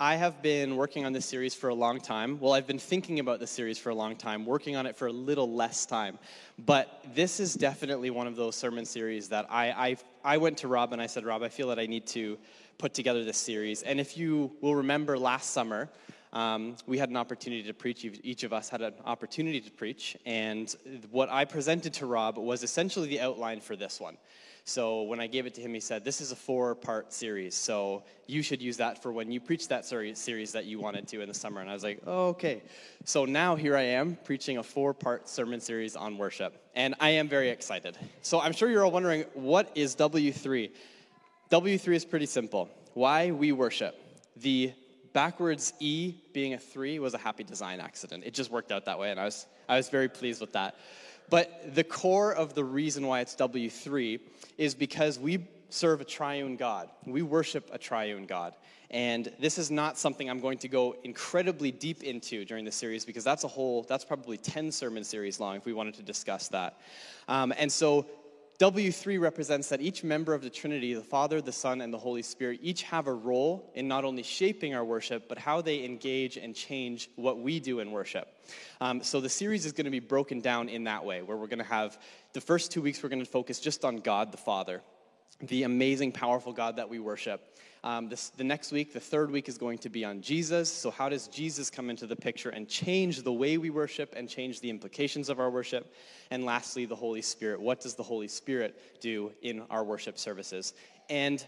I have been working on this series for a long time. Well, I've been thinking about this series for a long time, working on it for a little less time. But this is definitely one of those sermon series that I, I, I went to Rob and I said, Rob, I feel that I need to put together this series. And if you will remember last summer, um, we had an opportunity to preach. Each of us had an opportunity to preach. And what I presented to Rob was essentially the outline for this one. So when I gave it to him, he said, This is a four part series. So you should use that for when you preach that series that you wanted to in the summer. And I was like, oh, okay. So now here I am preaching a four part sermon series on worship. And I am very excited. So I'm sure you're all wondering, what is W3? W3 is pretty simple. Why we worship. The backwards E being a three was a happy design accident. It just worked out that way, and I was, I was very pleased with that. But the core of the reason why it's W3 is because we serve a triune God. We worship a triune God. And this is not something I'm going to go incredibly deep into during the series because that's a whole, that's probably 10 sermon series long if we wanted to discuss that. Um, and so W3 represents that each member of the Trinity, the Father, the Son, and the Holy Spirit, each have a role in not only shaping our worship, but how they engage and change what we do in worship. Um, so the series is going to be broken down in that way, where we're going to have the first two weeks, we're going to focus just on God the Father, the amazing, powerful God that we worship. Um, this, the next week, the third week, is going to be on Jesus. So, how does Jesus come into the picture and change the way we worship and change the implications of our worship? And lastly, the Holy Spirit. What does the Holy Spirit do in our worship services? And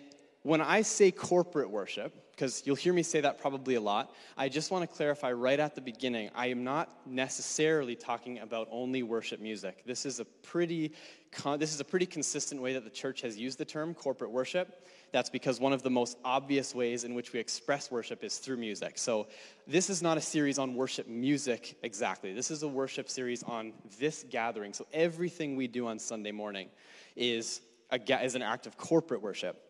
when I say corporate worship, because you'll hear me say that probably a lot, I just want to clarify right at the beginning I am not necessarily talking about only worship music. This is a pretty, this is a pretty consistent way that the church has used the term corporate worship. That's because one of the most obvious ways in which we express worship is through music. So, this is not a series on worship music exactly. This is a worship series on this gathering. So, everything we do on Sunday morning is, a, is an act of corporate worship.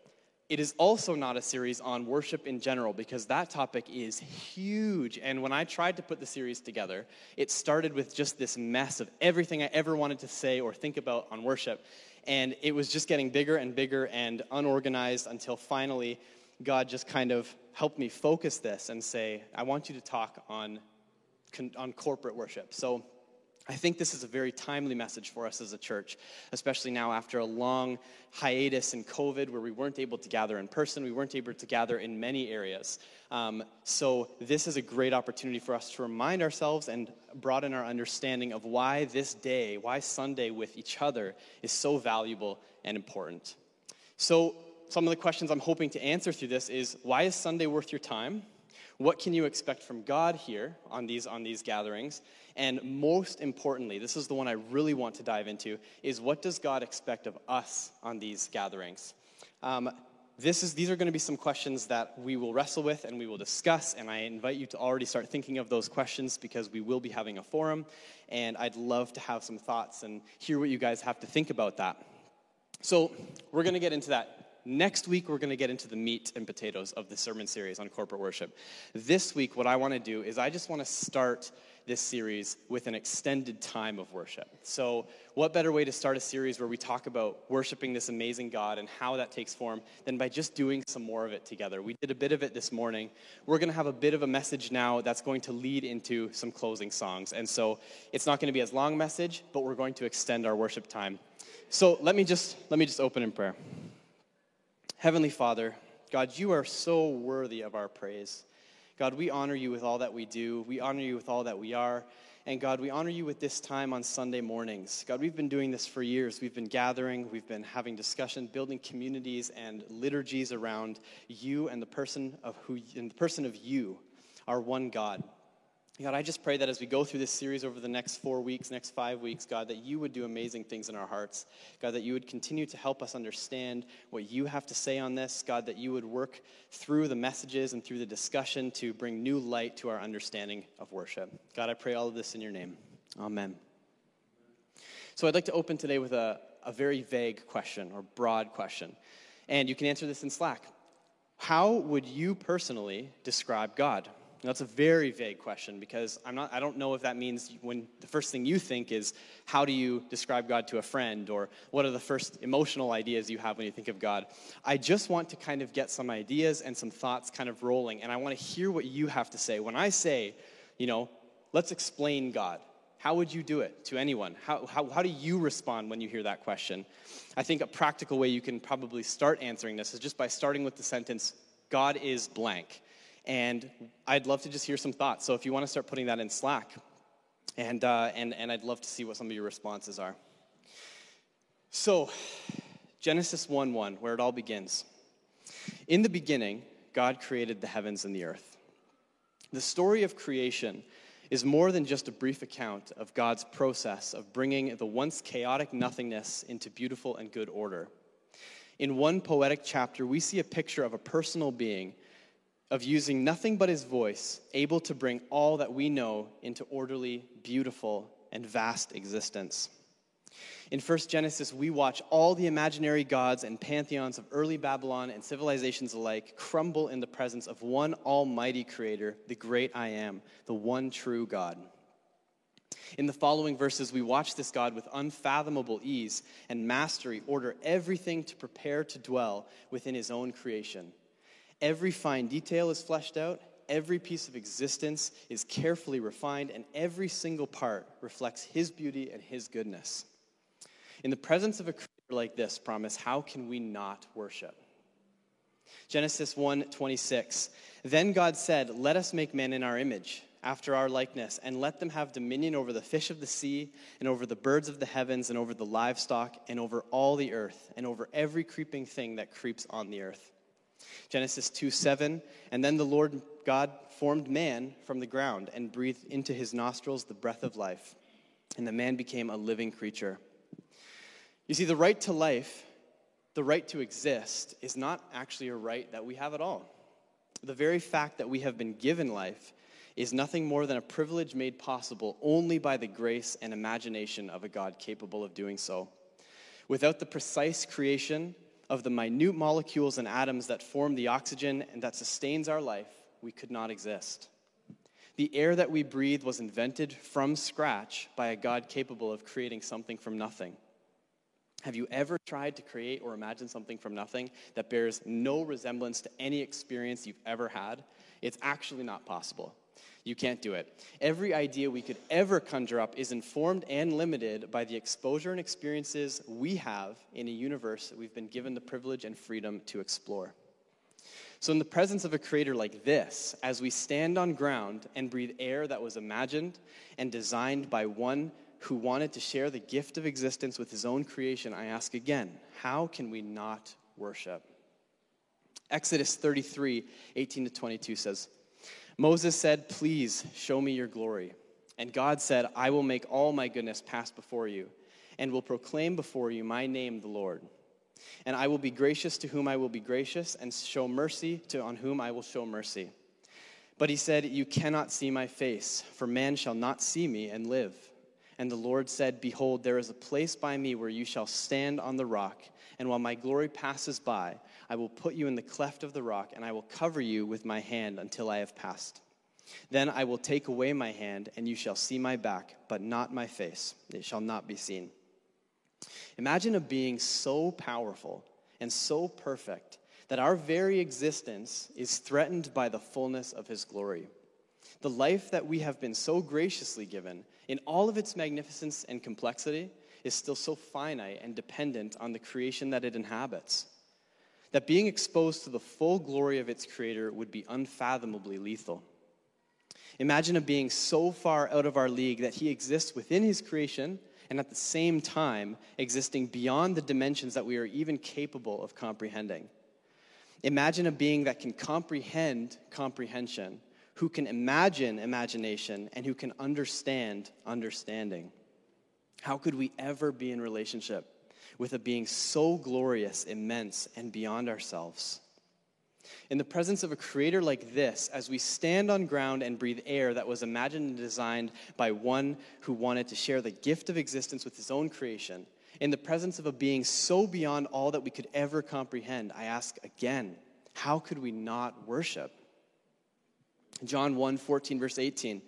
It is also not a series on worship in general because that topic is huge. And when I tried to put the series together, it started with just this mess of everything I ever wanted to say or think about on worship. And it was just getting bigger and bigger and unorganized until finally God just kind of helped me focus this and say, I want you to talk on, on corporate worship. So I think this is a very timely message for us as a church, especially now after a long hiatus in COVID where we weren't able to gather in person, we weren't able to gather in many areas. Um, so, this is a great opportunity for us to remind ourselves and broaden our understanding of why this day, why Sunday with each other is so valuable and important. So, some of the questions I'm hoping to answer through this is why is Sunday worth your time? What can you expect from God here on these, on these gatherings? And most importantly, this is the one I really want to dive into, is what does God expect of us on these gatherings? Um, this is, these are going to be some questions that we will wrestle with and we will discuss. And I invite you to already start thinking of those questions because we will be having a forum. And I'd love to have some thoughts and hear what you guys have to think about that. So we're going to get into that Next week, we're going to get into the meat and potatoes of the sermon series on corporate worship. This week, what I want to do is I just want to start this series with an extended time of worship. So, what better way to start a series where we talk about worshiping this amazing God and how that takes form than by just doing some more of it together? We did a bit of it this morning. We're going to have a bit of a message now that's going to lead into some closing songs. And so, it's not going to be as long message, but we're going to extend our worship time. So, let me just let me just open in prayer. Heavenly Father, God, you are so worthy of our praise. God, we honor you with all that we do. We honor you with all that we are. And God, we honor you with this time on Sunday mornings. God, we've been doing this for years. We've been gathering, we've been having discussion, building communities and liturgies around you and the person of who and the person of you, our one God. God, I just pray that as we go through this series over the next four weeks, next five weeks, God, that you would do amazing things in our hearts. God, that you would continue to help us understand what you have to say on this. God, that you would work through the messages and through the discussion to bring new light to our understanding of worship. God, I pray all of this in your name. Amen. So I'd like to open today with a, a very vague question or broad question. And you can answer this in Slack. How would you personally describe God? That's a very vague question because I'm not, I don't know if that means when the first thing you think is how do you describe God to a friend or what are the first emotional ideas you have when you think of God. I just want to kind of get some ideas and some thoughts kind of rolling and I want to hear what you have to say. When I say, you know, let's explain God, how would you do it to anyone? How, how, how do you respond when you hear that question? I think a practical way you can probably start answering this is just by starting with the sentence, God is blank. And I'd love to just hear some thoughts. So if you want to start putting that in Slack, and, uh, and, and I'd love to see what some of your responses are. So, Genesis 1 1, where it all begins. In the beginning, God created the heavens and the earth. The story of creation is more than just a brief account of God's process of bringing the once chaotic nothingness into beautiful and good order. In one poetic chapter, we see a picture of a personal being of using nothing but his voice, able to bring all that we know into orderly, beautiful, and vast existence. In 1st Genesis, we watch all the imaginary gods and pantheons of early Babylon and civilizations alike crumble in the presence of one almighty creator, the great I am, the one true God. In the following verses, we watch this God with unfathomable ease and mastery order everything to prepare to dwell within his own creation Every fine detail is fleshed out, every piece of existence is carefully refined, and every single part reflects His beauty and His goodness. In the presence of a creator like this, promise, how can we not worship? Genesis 1:26 Then God said, "Let us make man in our image, after our likeness, and let them have dominion over the fish of the sea, and over the birds of the heavens, and over the livestock, and over all the earth, and over every creeping thing that creeps on the earth." Genesis 2 7. And then the Lord God formed man from the ground and breathed into his nostrils the breath of life. And the man became a living creature. You see, the right to life, the right to exist, is not actually a right that we have at all. The very fact that we have been given life is nothing more than a privilege made possible only by the grace and imagination of a God capable of doing so. Without the precise creation of the minute molecules and atoms that form the oxygen and that sustains our life, we could not exist. The air that we breathe was invented from scratch by a God capable of creating something from nothing. Have you ever tried to create or imagine something from nothing that bears no resemblance to any experience you've ever had? It's actually not possible. You can't do it. Every idea we could ever conjure up is informed and limited by the exposure and experiences we have in a universe that we've been given the privilege and freedom to explore. So, in the presence of a creator like this, as we stand on ground and breathe air that was imagined and designed by one who wanted to share the gift of existence with his own creation, I ask again, how can we not worship? Exodus 33 18 to 22 says, Moses said, Please show me your glory. And God said, I will make all my goodness pass before you, and will proclaim before you my name, the Lord. And I will be gracious to whom I will be gracious, and show mercy to on whom I will show mercy. But he said, You cannot see my face, for man shall not see me and live. And the Lord said, Behold, there is a place by me where you shall stand on the rock, and while my glory passes by, I will put you in the cleft of the rock, and I will cover you with my hand until I have passed. Then I will take away my hand, and you shall see my back, but not my face. It shall not be seen. Imagine a being so powerful and so perfect that our very existence is threatened by the fullness of his glory. The life that we have been so graciously given, in all of its magnificence and complexity, is still so finite and dependent on the creation that it inhabits that being exposed to the full glory of its creator would be unfathomably lethal. Imagine a being so far out of our league that he exists within his creation and at the same time existing beyond the dimensions that we are even capable of comprehending. Imagine a being that can comprehend comprehension, who can imagine imagination, and who can understand understanding. How could we ever be in relationship with a being so glorious, immense, and beyond ourselves. In the presence of a creator like this, as we stand on ground and breathe air that was imagined and designed by one who wanted to share the gift of existence with his own creation, in the presence of a being so beyond all that we could ever comprehend, I ask again, how could we not worship? John 1 14, verse 18.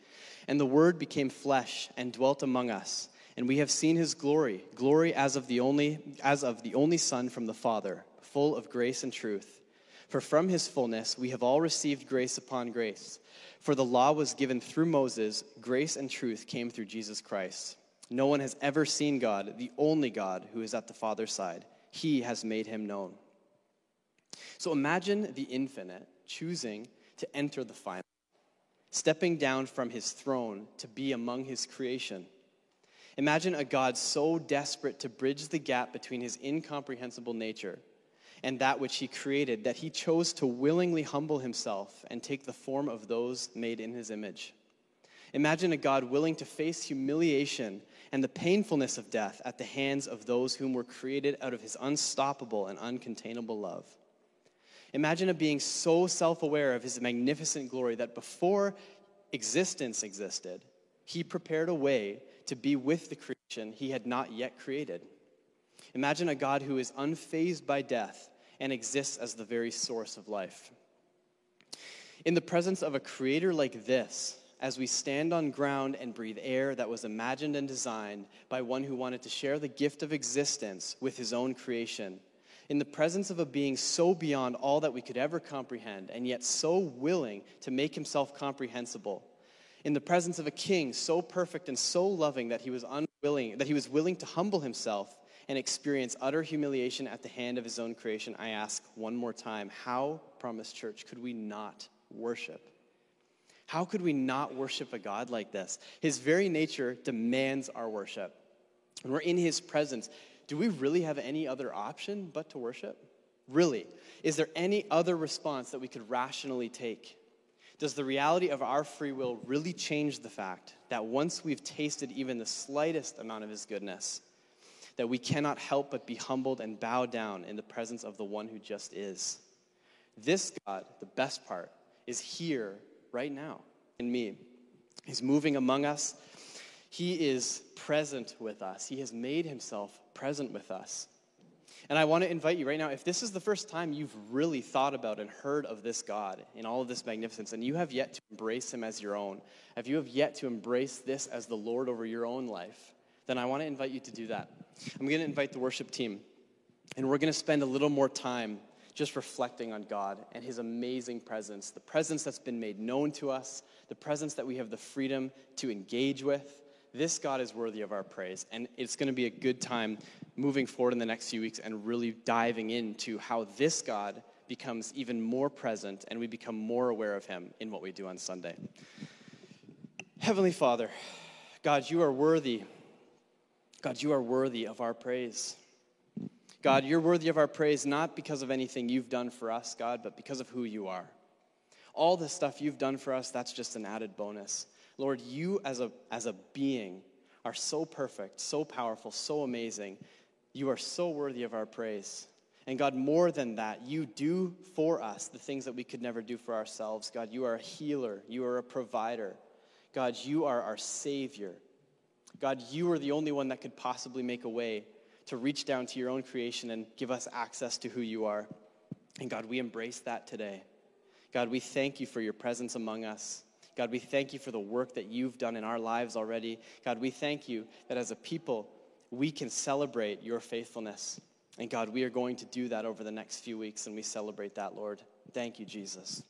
And the Word became flesh and dwelt among us, and we have seen his glory, glory as of the only, as of the only Son from the Father, full of grace and truth. For from his fullness we have all received grace upon grace. For the law was given through Moses, grace and truth came through Jesus Christ. No one has ever seen God, the only God who is at the Father's side. He has made him known. So imagine the infinite choosing to enter the final, stepping down from his throne to be among his creation. Imagine a God so desperate to bridge the gap between his incomprehensible nature and that which he created that he chose to willingly humble himself and take the form of those made in his image. Imagine a God willing to face humiliation and the painfulness of death at the hands of those whom were created out of his unstoppable and uncontainable love. Imagine a being so self aware of his magnificent glory that before existence existed, he prepared a way to be with the creation he had not yet created. Imagine a God who is unfazed by death and exists as the very source of life. In the presence of a creator like this, as we stand on ground and breathe air that was imagined and designed by one who wanted to share the gift of existence with his own creation, in the presence of a being so beyond all that we could ever comprehend, and yet so willing to make himself comprehensible, in the presence of a king so perfect and so loving that he was unwilling, that he was willing to humble himself and experience utter humiliation at the hand of his own creation, I ask one more time how, Promise Church, could we not worship? How could we not worship a God like this? His very nature demands our worship. And we're in his presence. Do we really have any other option but to worship? Really? Is there any other response that we could rationally take? Does the reality of our free will really change the fact that once we've tasted even the slightest amount of his goodness, that we cannot help but be humbled and bow down in the presence of the one who just is. This God, the best part, is here right now in me. He's moving among us. He is present with us. He has made himself present with us. And I want to invite you right now, if this is the first time you've really thought about and heard of this God in all of this magnificence, and you have yet to embrace him as your own, if you have yet to embrace this as the Lord over your own life, then I want to invite you to do that. I'm going to invite the worship team, and we're going to spend a little more time just reflecting on God and His amazing presence, the presence that's been made known to us, the presence that we have the freedom to engage with. This God is worthy of our praise, and it's going to be a good time moving forward in the next few weeks and really diving into how this God becomes even more present and we become more aware of Him in what we do on Sunday. Heavenly Father, God, you are worthy God, you are worthy of our praise. God, you're worthy of our praise not because of anything you've done for us, God, but because of who you are. All the stuff you've done for us, that's just an added bonus. Lord, you as a, as a being are so perfect, so powerful, so amazing. You are so worthy of our praise. And God, more than that, you do for us the things that we could never do for ourselves. God, you are a healer, you are a provider. God, you are our Savior. God, you are the only one that could possibly make a way to reach down to your own creation and give us access to who you are. And God, we embrace that today. God, we thank you for your presence among us. God, we thank you for the work that you've done in our lives already. God, we thank you that as a people, we can celebrate your faithfulness. And God, we are going to do that over the next few weeks, and we celebrate that, Lord. Thank you, Jesus.